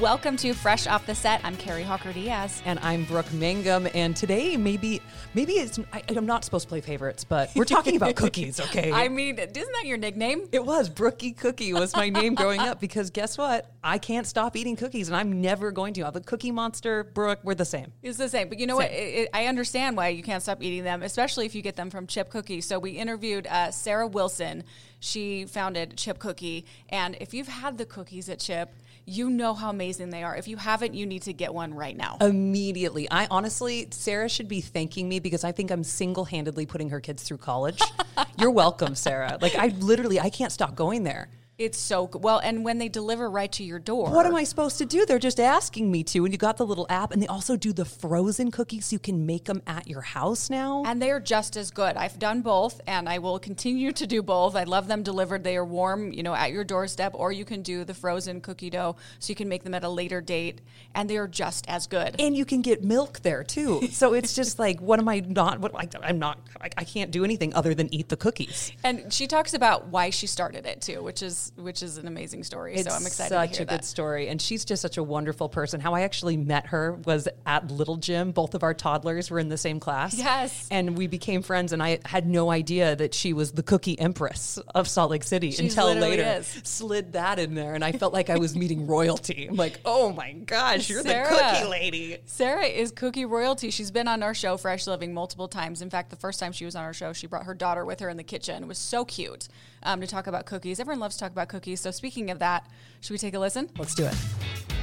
Welcome to Fresh Off the Set. I'm Kari Hawker Diaz. And I'm Brooke Mangum. And today, maybe, maybe it's, I, I'm not supposed to play favorites, but we're talking about cookies, okay? I mean, isn't that your nickname? It was. Brookie Cookie was my name growing up because guess what? I can't stop eating cookies and I'm never going to. I'm the cookie monster, Brooke, we're the same. It's the same. But you know same. what? It, it, I understand why you can't stop eating them, especially if you get them from Chip Cookie. So we interviewed uh, Sarah Wilson. She founded Chip Cookie. And if you've had the cookies at Chip, you know how amazing they are. If you haven't, you need to get one right now. Immediately. I honestly, Sarah should be thanking me because I think I'm single handedly putting her kids through college. You're welcome, Sarah. Like, I literally, I can't stop going there. It's so good. Well, and when they deliver right to your door. What am I supposed to do? They're just asking me to. And you got the little app, and they also do the frozen cookies so you can make them at your house now. And they are just as good. I've done both, and I will continue to do both. I love them delivered. They are warm, you know, at your doorstep, or you can do the frozen cookie dough so you can make them at a later date, and they are just as good. And you can get milk there too. So it's just like, what am I not? What I, I'm not. I, I can't do anything other than eat the cookies. And she talks about why she started it too, which is which is an amazing story. It's so I'm excited. Such a that. good story, and she's just such a wonderful person. How I actually met her was at Little Gym. Both of our toddlers were in the same class. Yes, and we became friends. And I had no idea that she was the Cookie Empress of Salt Lake City she until later. Is. Slid that in there, and I felt like I was meeting royalty. I'm like, oh my gosh, you're Sarah, the cookie lady. Sarah is cookie royalty. She's been on our show, Fresh Living, multiple times. In fact, the first time she was on our show, she brought her daughter with her in the kitchen. It was so cute um, to talk about cookies. Everyone loves to talk about cookies. So speaking of that, should we take a listen? Let's do it.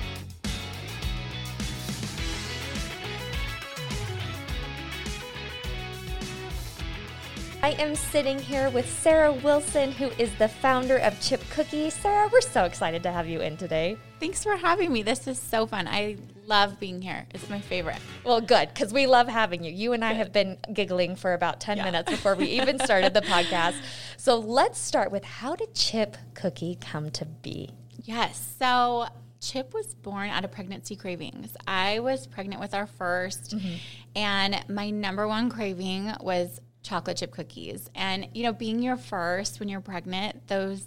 I am sitting here with Sarah Wilson, who is the founder of Chip Cookie. Sarah, we're so excited to have you in today. Thanks for having me. This is so fun. I love being here. It's my favorite. Well, good, because we love having you. You and I have been giggling for about 10 yeah. minutes before we even started the podcast. So let's start with how did Chip Cookie come to be? Yes. So Chip was born out of pregnancy cravings. I was pregnant with our 1st mm-hmm. and my number one craving was chocolate chip cookies. And, you know, being your first when you're pregnant, those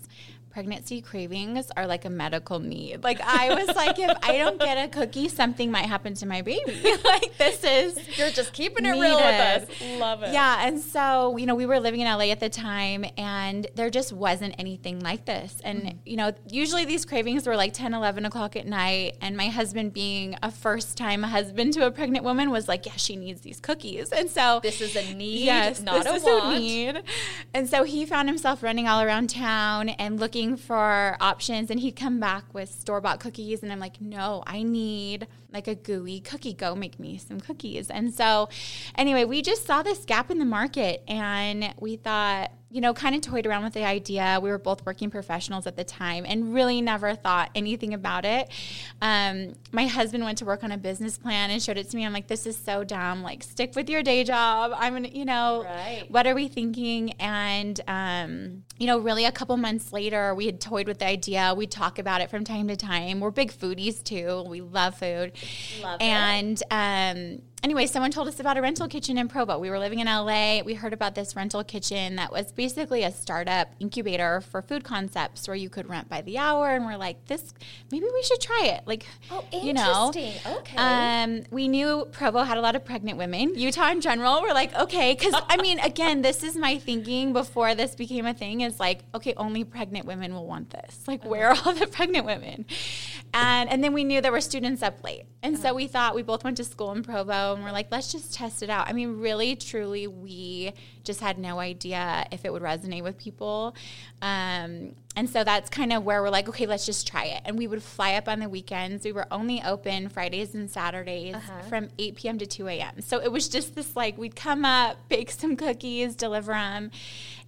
pregnancy cravings are like a medical need. Like I was like, if I don't get a cookie, something might happen to my baby. like this is you're just keeping it needed. real with us. Love it. Yeah, and so you know we were living in LA at the time, and there just wasn't anything like this. And mm-hmm. you know usually these cravings were like 10, 11 o'clock at night, and my husband, being a first time husband to a pregnant woman, was like, yeah, she needs these cookies. And so this is a need, yes, not this a is want. A need. And so he found himself running all around town and looking looking for options and he'd come back with store bought cookies and I'm like, no, I need like a gooey cookie. Go make me some cookies. And so anyway, we just saw this gap in the market and we thought, you know, kind of toyed around with the idea. We were both working professionals at the time and really never thought anything about it. Um, my husband went to work on a business plan and showed it to me. I'm like, this is so dumb. Like, stick with your day job. I'm you know, right. what are we thinking? And, um, you know, really a couple months later, we had toyed with the idea. We talk about it from time to time. We're big foodies too. We love food. Love and, um, anyway, someone told us about a rental kitchen in Provo. We were living in LA. We heard about this rental kitchen that was basically a startup incubator for food concepts where you could rent by the hour. And we're like, this, maybe we should try it. Like, oh, you know, okay. Um, we knew Provo had a lot of pregnant women. Utah in general, we're like, okay, because I mean, again, this is my thinking before this became a thing. Is like, okay, only pregnant women will want this. Like, where are all the pregnant women? And and then we knew there were students up late, and so we thought we both went to school in Provo and we're like, let's just test it out. I mean, really, truly, we just had no idea if it would resonate with people. Um, and so that's kind of where we're like, okay, let's just try it. And we would fly up on the weekends. We were only open Fridays and Saturdays uh-huh. from 8 p.m. to 2 a.m. So it was just this like, we'd come up, bake some cookies, deliver them.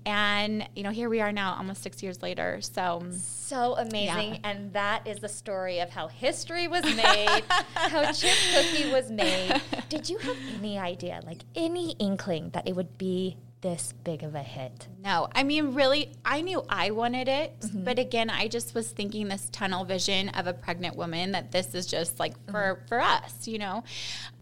And, you know, here we are now almost six years later. So, so amazing. Yeah. And that is the story of how history was made, how Chip Cookie was made. Did you have any idea, like any inkling that it would be this big of a hit? No. I mean, really, I knew I wanted it. Mm-hmm. But again, I just was thinking this tunnel vision of a pregnant woman that this is just like for, mm-hmm. for us, you know?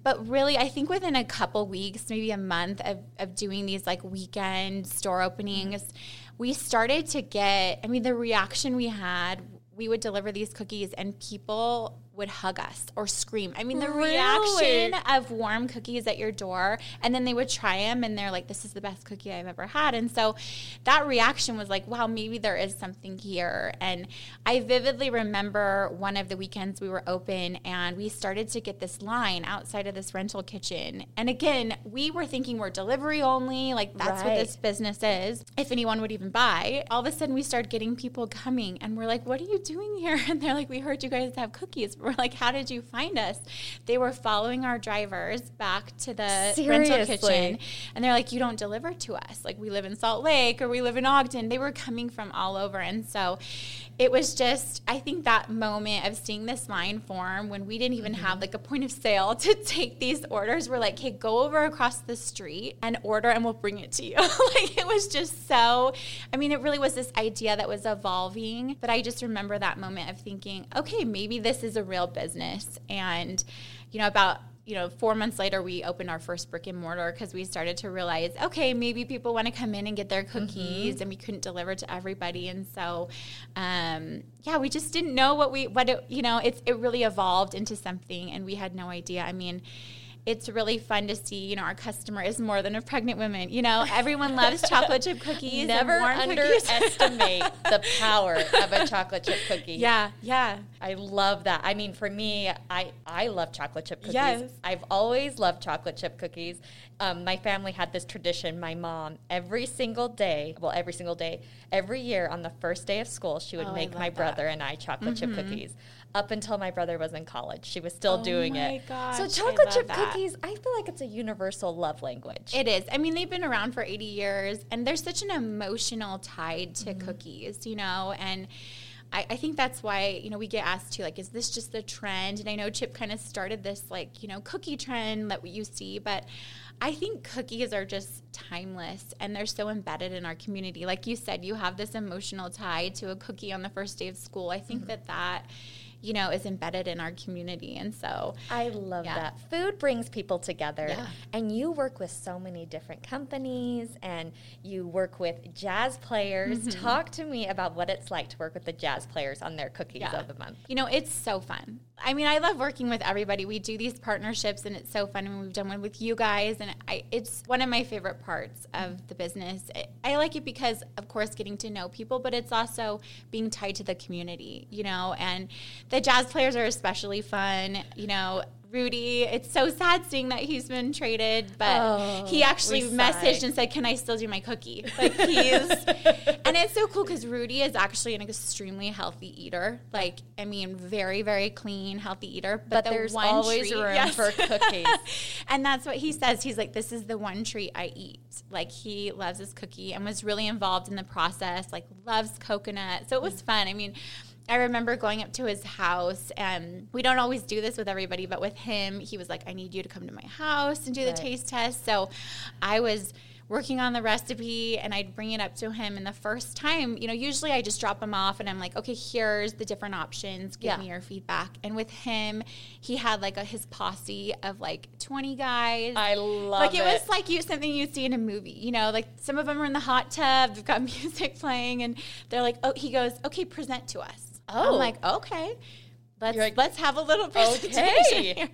But really, I think within a couple weeks, maybe a month of, of doing these like weekend store openings, mm-hmm. we started to get, I mean, the reaction we had, we would deliver these cookies and people would hug us or scream. I mean, the Really? reaction of warm cookies at your door, and then they would try them, and they're like, "This is the best cookie I've ever had." And so, that reaction was like, "Wow, maybe there is something here." And I vividly remember one of the weekends we were open, and we started to get this line outside of this rental kitchen. And again, we were thinking we're delivery only, like that's what this business is. If anyone would even buy, all of a sudden we started getting people coming, and we're like, "What are you doing here?" And they're like, "We heard you guys have cookies." We're like, "How did you find us?" They were following our drivers back to the rental kitchen, and they're like, "You don't deliver to us. Like we live in Salt Lake or we live in Ogden." They were coming from all over, and so it was just I think that moment of seeing this line form when we didn't even have mm-hmm. like a point of sale to take these orders. We're like, "Hey, go over across the street and order, and we'll bring it to you." like it was just so. I mean, it really was this idea that was evolving. But I just remember that moment of thinking, "Okay, maybe this is a real business," and you know about you know, four months later, we opened our first brick and mortar because we started to realize, okay, maybe people want to come in and get their cookies, and we couldn't deliver to everybody. And so, um, yeah, we just didn't know what we, what it, you know, it's it really evolved into something, and we had no idea. I mean. It's really fun to see, you know, our customer is more than a pregnant woman. You know, everyone loves chocolate chip cookies. Never underestimate the power of a chocolate chip cookie. Yeah, yeah. I love that. I mean, for me, I, I love chocolate chip cookies. Yes. I've always loved chocolate chip cookies. Um, my family had this tradition. My mom, every single day, well, every single day, every year on the first day of school, she would Oh, make my that. brother and I chocolate chip cookies. Up until my brother was in college, she was still Oh doing my it. gosh, so chocolate chip that. cookies, I feel like it's a universal love language. It is. I mean, they've been around for 80 years, and there's such an emotional tied to Mm-hmm. cookies, you know, and. I, I think that's why you know we get asked to like is this just the trend and i know chip kind of started this like you know cookie trend that you see but i think cookies are just timeless and they're so embedded in our community like you said you have this emotional tie to a cookie on the first day of school i Mm-hmm. think that that you know is embedded in our community and so I love Yeah. that. Food brings people together. Yeah. And you work with so many different companies and you work with jazz players. Mm-hmm. Talk to me about what it's like to work with the jazz players on their cookies Yeah. of the month. You know, it's so fun. I mean, I love working with everybody. We do these partnerships, and it's so fun. And we've done one with you guys, and I, it's one of my favorite parts of the business. I, I like it because, of course, getting to know people, but it's also being tied to the community. You know, and the jazz players are especially fun. You know. Rudy, it's so sad seeing that he's been traded, but Oh, he actually messaged and said, "Can I still do my cookie?" Like he's, and it's so cool because Rudy is actually an extremely healthy eater. Like, I mean, very, very clean, healthy eater. But, But the there's one always treat- room Yes. for cookies. and that's what he says. He's like, "This is the one treat I eat." Like he loves his cookie and was really involved in the process. Like loves coconut, so it was fun. I mean. I remember going up to his house, and we don't always do this with everybody, but with him, he was like, I need you to come to my house and do the taste test. So I was working on the recipe and I'd bring it up to him. And the first time, you know, usually I just drop him off and I'm like, okay, here's the different options. Give Yeah. me your feedback. And with him, he had like a, his posse of like 20 guys. I love like it, Like it. was like you something you'd see in a movie. You know, like some of them are in the hot tub. They've got music playing, and they're like, "Oh," he goes, "Okay, present to us." Oh. I'm like, oh. "Okay." Let's like, let's have a little presentation Okay. here.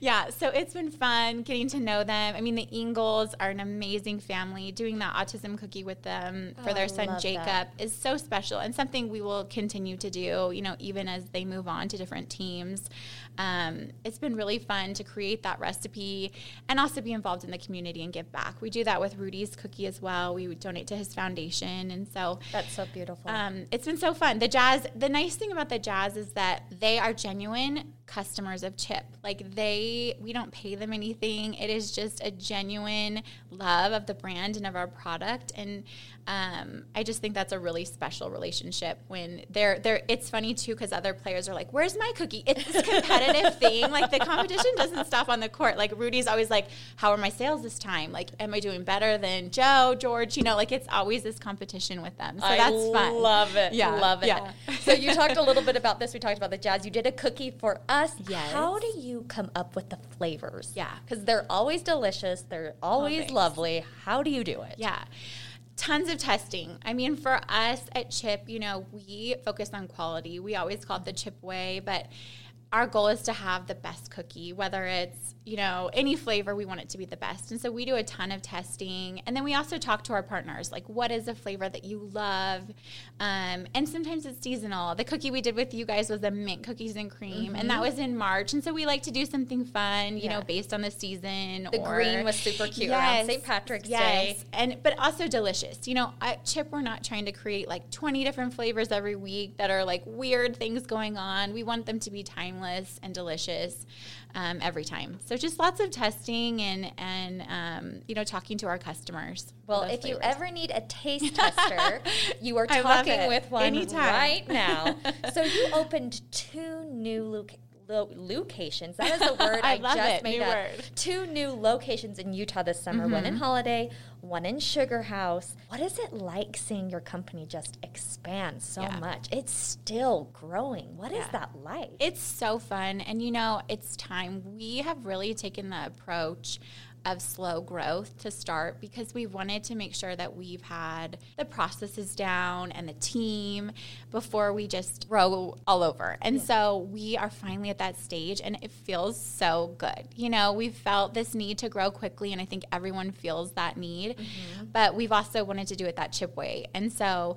Yeah, so it's been fun getting to know them. I mean, the Ingles are an amazing family. Doing that autism cookie with them for Oh, their son Jacob that. is so special and something we will continue to do. You know, even as they move on to different teams. Um, it's been really fun to create that recipe and also be involved in the community and give back. We do that with Rudy's cookie as well. We donate to his foundation, and so That's so beautiful. um, it's been so fun. The jazz. The nice thing about the jazz is that they are genuine customers of Chip. Like they, we don't pay them anything. It is just a genuine love of the brand and of our product, and um, I just think that's a really special relationship. When they're, they're. It's funny too because other players are like, "Where's my cookie?" It's this competitive thing. Like the competition doesn't stop on the court. Like Rudy's always like, "How are my sales this time? Like, am I doing better than Joe, George?" You know, like it's always this competition with them. So I that's fun. love it. Yeah, Love it. yeah. so you talked a little bit about this. We talked about the jazz. You did a cookie for us. Yes. How do you come up with the flavors? Yeah. Because they're always delicious. They're always thanks. lovely. How do you do it? Yeah. Tons of testing. I mean, for us at Chip, you know, we focus on quality. We always call it the Chip way, but our goal is to have the best cookie, whether it's, you know, any flavor, we want it to be the best. And so we do a ton of testing. And then we also talk to our partners, like, what is a flavor that you love? Um, and sometimes it's seasonal. The cookie we did with you guys was the mint cookies and cream, mm-hmm. and that was in March. And so we like to do something fun, you yeah. know, based on the season. The or, green was super cute yes, around St. Patrick's yes. Day. And, but also delicious. You know, at Chip, we're not trying to create like 20 different flavors every week that are like weird things going on. We want them to be timeless and delicious um, every time. So just lots of testing and and um, you know talking to our customers. Well, if flavors. you ever need a taste tester, you are talking with one Anytime. right now. so you opened two new locations lo- locations. That is a word I, I just it. made new up. Word. Two new locations in Utah this summer. Mm-hmm. One in mm-hmm. Holiday, one in Sugar House. What is it like seeing your company just expand so yeah. much? It's still growing. What yeah. is that like? It's so fun, and you know, it's time. We have really taken the approach of slow growth to start because we wanted to make sure that we've had the processes down and the team before we just grow all over. And yeah. so we are finally at that stage and it feels so good. You know, we've felt this need to grow quickly and I think everyone feels that need, mm-hmm. but we've also wanted to do it that chip way. And so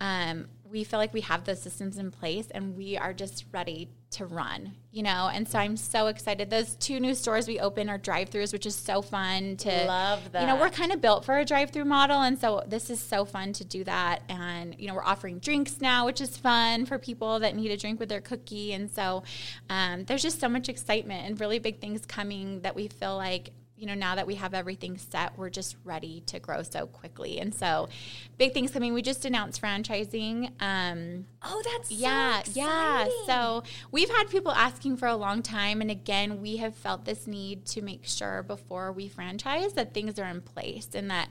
um, we feel like we have the systems in place and we are just ready to run, you know? And so I'm so excited. Those two new stores we open are drive throughs, which is so fun to love that. You know, we're kind of built for a drive through model. And so this is so fun to do that. And, you know, we're offering drinks now, which is fun for people that need a drink with their cookie. And so um, there's just so much excitement and really big things coming that we feel like you know, now that we have everything set, we're just ready to grow so quickly. And so, big things coming. We just announced franchising. Um, oh, that's yeah, so yeah. So we've had people asking for a long time, and again, we have felt this need to make sure before we franchise that things are in place and that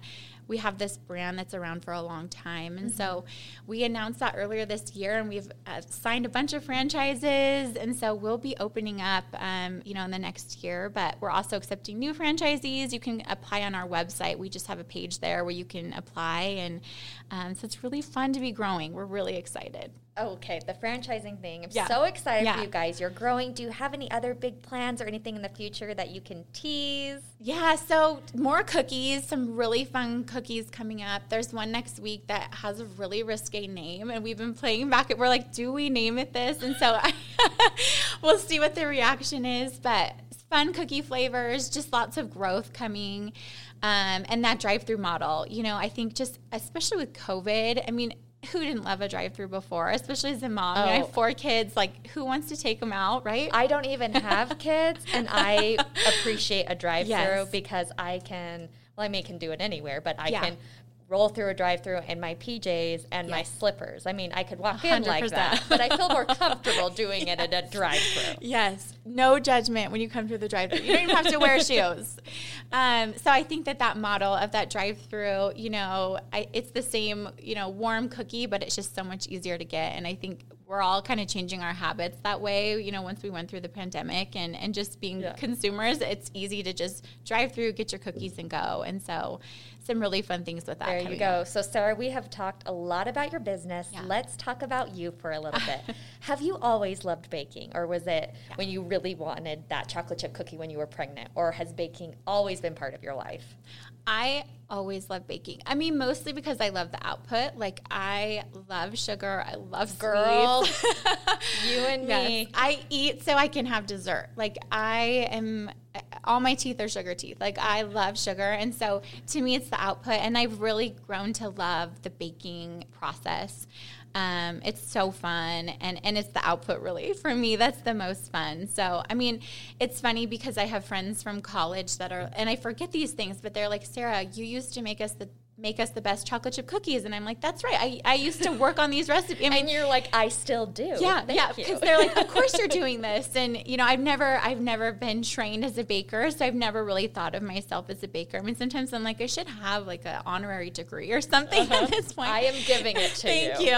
we have this brand that's around for a long time. And mm-hmm. so we announced that earlier this year, and we've uh, signed a bunch of franchises. And so we'll be opening up, um, you know, in the next year. But we're also accepting new franchisees. You can apply on our website. We just have a page there where you can apply, and um, so it's really fun to be growing. We're really excited. Okay, the franchising thing. I'm yeah. so excited yeah. for you guys. You're growing. Do you have any other big plans or anything in the future that you can tease? Yeah, so more cookies, some really fun cookies coming up. There's one next week that has a really risque name, and we've been playing back. We're like, do we name it this? And so we'll see what the reaction is. But fun cookie flavors, just lots of growth coming. Um, and that drive through model, you know, I think just especially with COVID, I mean, who didn't love a drive through before, especially as a mom? Oh. I have oh. four kids. Like, who wants to take them out, right? I don't even have kids, and I appreciate a drive through yes. because I can. Well, I mean, can do it anywhere, but I yeah. can roll through a drive-through in my PJs and yes. my slippers. I mean, I could walk 100%. in like that, but I feel more comfortable doing it at a drive-through. Yes, no judgment when you come through the drive-through. You don't even have to wear shoes. Um, so I think that that model of that drive-through, you know, I, it's the same, you know, warm cookie, but it's just so much easier to get. And I think we're all kind of changing our habits that way. You know, once we went through the pandemic and and just being yeah. consumers, it's easy to just drive through, get your cookies, and go. And so some really fun things with that. There you go. Up. So, Sarah, we have talked a lot about your business. Yeah. Let's talk about you for a little bit. have you always loved baking, or was it yeah. when you really wanted that chocolate chip cookie when you were pregnant, or has baking always been part of your life? I always love baking. I mean, mostly because I love the output. Like I love sugar. I love girls. you and yes. me. I eat so I can have dessert. Like I am all my teeth are sugar teeth. Like I love sugar. And so to me it's the output and I've really grown to love the baking process. Um, it's so fun and, and it's the output really for me that's the most fun. So i mean it's funny because i have friends from college that are and i forget these things but they're like sarah you used to make us the make us the best chocolate chip cookies. And I'm like, that's right. I, I used to work on these recipes. I mean, and you're like, I still do. Yeah, Thank yeah. Because they're like, of course you're doing this. And you know, I've never I've never been trained as a baker, so I've never really thought of myself as a baker. I mean, sometimes I'm like, I should have like an honorary degree or something uh-huh. at this point. I am giving it to Thank you.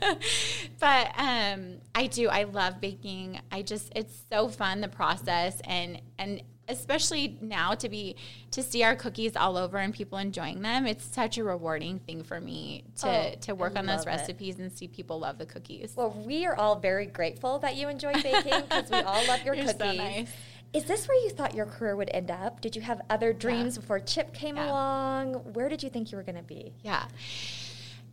Thank you. but um, I do. I love baking. I just it's so fun the process and and especially now to be to see our cookies all over and people enjoying them. It's such a rewarding thing for me to Oh, to work I on those love it. recipes and see people love the cookies. Well, we are all very grateful that you enjoy baking because we all love your You're so cookies. nice. Is this where you thought your career would end up? Did you have other dreams before Chip came Yeah. along? Where did you think you were going to be? Yeah.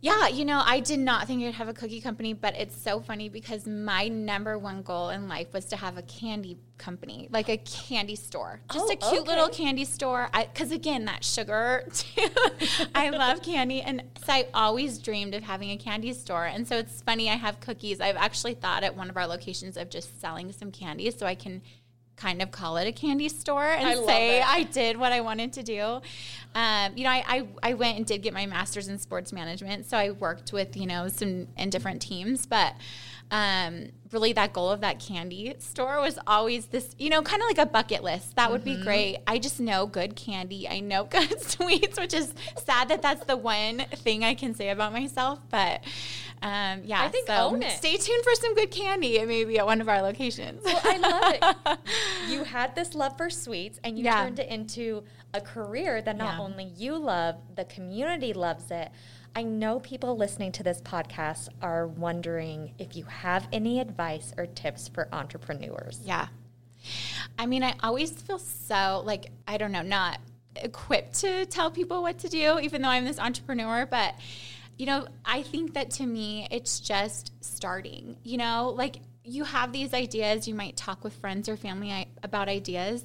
Yeah, you know, I did not think I'd have a cookie company, but it's so funny because my number one goal in life was to have a candy company, like a candy store, just Oh, a cute little candy store. Because again, that sugar, too. I love candy, and so I always dreamed of having a candy store. And so it's funny, I have cookies. I've actually thought at one of our locations of just selling some candy so I can kind of call it a candy store and I say. I did what I wanted to do. Um, you know, I, I, I went and did get my master's in sports management. So I worked with, you know, some in different teams. But um, really, that goal of that candy store was always this, you know, kind of like a bucket list. That would Mm-hmm. be great. I just know good candy. I know good sweets, which is sad that that's the one thing I can say about myself. But um, yeah, I think so own it. stay tuned for some good candy. It may be at one of our locations. Well, I love it. You had this love for sweets and you Yeah. turned it into a career that not Yeah. only you love, the community loves it. I know people listening to this podcast are wondering if you have any advice or tips for entrepreneurs. Yeah. I mean, I always feel so like, I don't know, not equipped to tell people what to do, even though I'm this entrepreneur. But, you know, I think that to me, it's just starting, you know, like you have these ideas, you might talk with friends or family about ideas.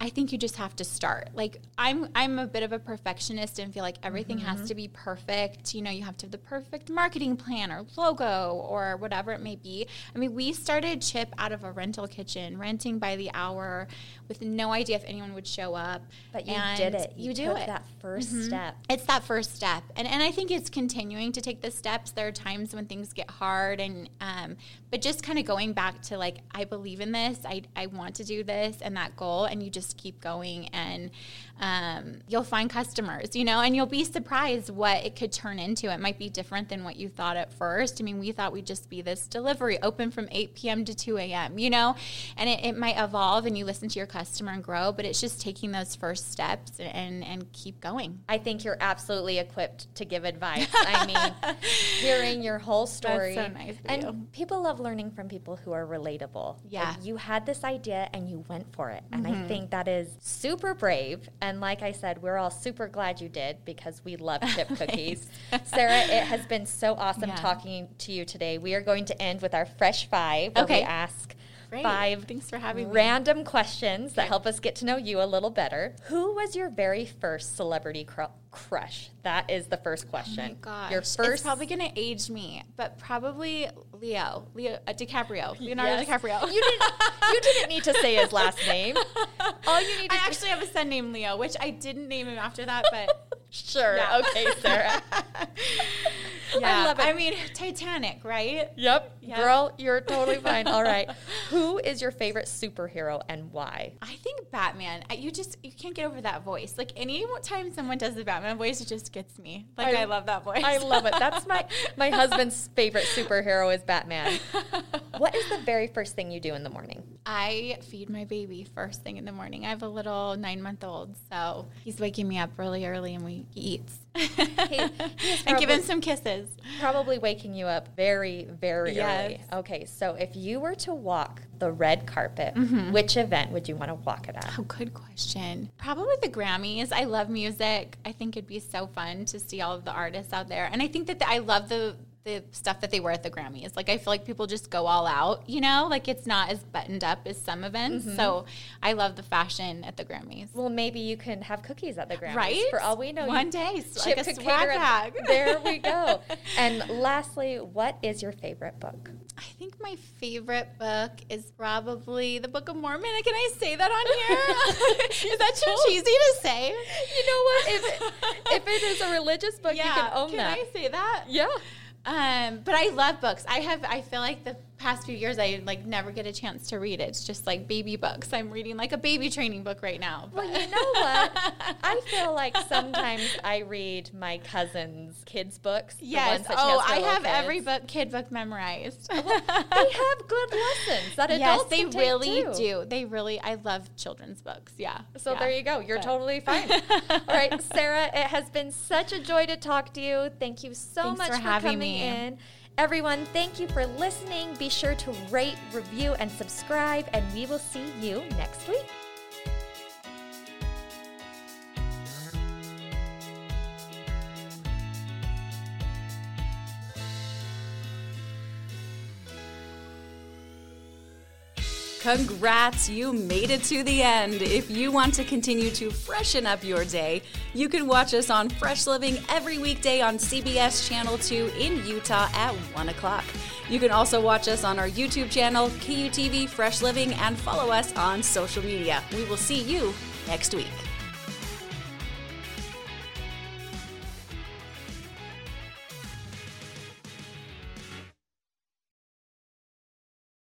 I think you just have to start. Like I'm I'm a bit of a perfectionist and feel like everything has to be perfect. You know, you have to have the perfect marketing plan or logo or whatever it may be. I mean, we started Chip out of a rental kitchen, renting by the hour with no idea if anyone would show up. But you And did it. You, You, do it. Mm-hmm. that 1st step. It's that first step, and and I think it's continuing to take the steps. There are times when things get hard, and um, but just kind of going back to like I believe in this, I I want to do this, and that goal, and you just keep going, and um, you'll find customers, you know, and you'll be surprised what it could turn into. It might be different than what you thought at first. I mean, we thought we'd just be this delivery open from 8 p.m. to 2 a.m., you know, and it, it might evolve, and you listen to your customer and grow, but it's just taking those first steps and and keep going. I think you're absolutely equipped to give advice. I mean, hearing your whole story. so nice and you. people love learning from people who are relatable. Yeah. Mm-hmm. Like, you had this idea and you went for it. And I think that is super brave. And like I said, we're all super glad you did because we love chip cookies. Sarah, it has been so awesome Yeah. talking to you today. We are going to end with our fresh five where we Okay. ask Great. five Thanks for having me. random questions that help us get to know you a little better. Who was your very first celebrity cr- crush? That is the first question. Oh my gosh. Your it's first probably going to age me, but probably Leo, Leo uh, DiCaprio, Leonardo Yes. DiCaprio. You didn't you didn't need to say his last name. All you need to I actually have a son named Leo, which I didn't name him after that, but Sure. Yeah. Okay, Sarah. Yeah. love it. I mean, Titanic, right? yep. Yeah. Girl, you're totally fine. All right. Who is your favorite superhero and why? I think Batman. I- You just you can't get over that voice. Like any time someone does the Batman voice, it just gets me. Like I- I, love that voice. I love it. That's my my husband's favorite superhero is Batman. What is the very first thing you do in the morning? I feed my baby first thing in the morning. I have a little nine month old, so he's waking me up really early and we he eats. he is and give him some kisses. Probably waking you up very, very early. Okay, so if you were to walk the red carpet, Mm-hmm. which event would you want to walk it at? Oh, good question. Probably the Grammys. I love music. I think it'd be so fun to see all of the artists out there. And I think that the, I love the the stuff that they wear at the Grammys. Like I feel like people just go all out, you know? Like it's not as buttoned up as some events. Mm-hmm. So I love the fashion at the Grammys. Well, maybe you can have cookies at the Grammys. Right? For all we know, One day, Chip like a swag bag. There we go. And lastly, what is your favorite book? I think my favorite book is probably the Book of Mormon. Can I say that on here? is that too cheesy to say? You know what? If it, if it is a religious book, you can own can that. I say that? Yeah. Um, but I love books. I have. I feel like the past few years I like never get a chance to read. It's just like baby books. I'm reading like a baby training book right now. Well, you know what? I feel like sometimes I read my cousin's kids' books. Yes. ones that she Oh, I have every book kid book memorized. Oh, they have good lessons that yes, adults they can take really do. They really. I love children's books. Yeah. So Yeah. there you go. You're But- totally fine. All right, Sarah, it has been such a joy to talk to you. Thank you so Thanks much for for, having coming me. in. Everyone, thank you for listening. Be sure to rate, review, and subscribe, and we will see you next week. Congrats, you made it to the end. If you want to continue to freshen up your day, you can watch us on Fresh Living every weekday on CBS Channel 2 in Utah at 1 o'clock. You can also watch us on our YouTube channel, KUTV Fresh Living, and follow us on social media. We will see you next week.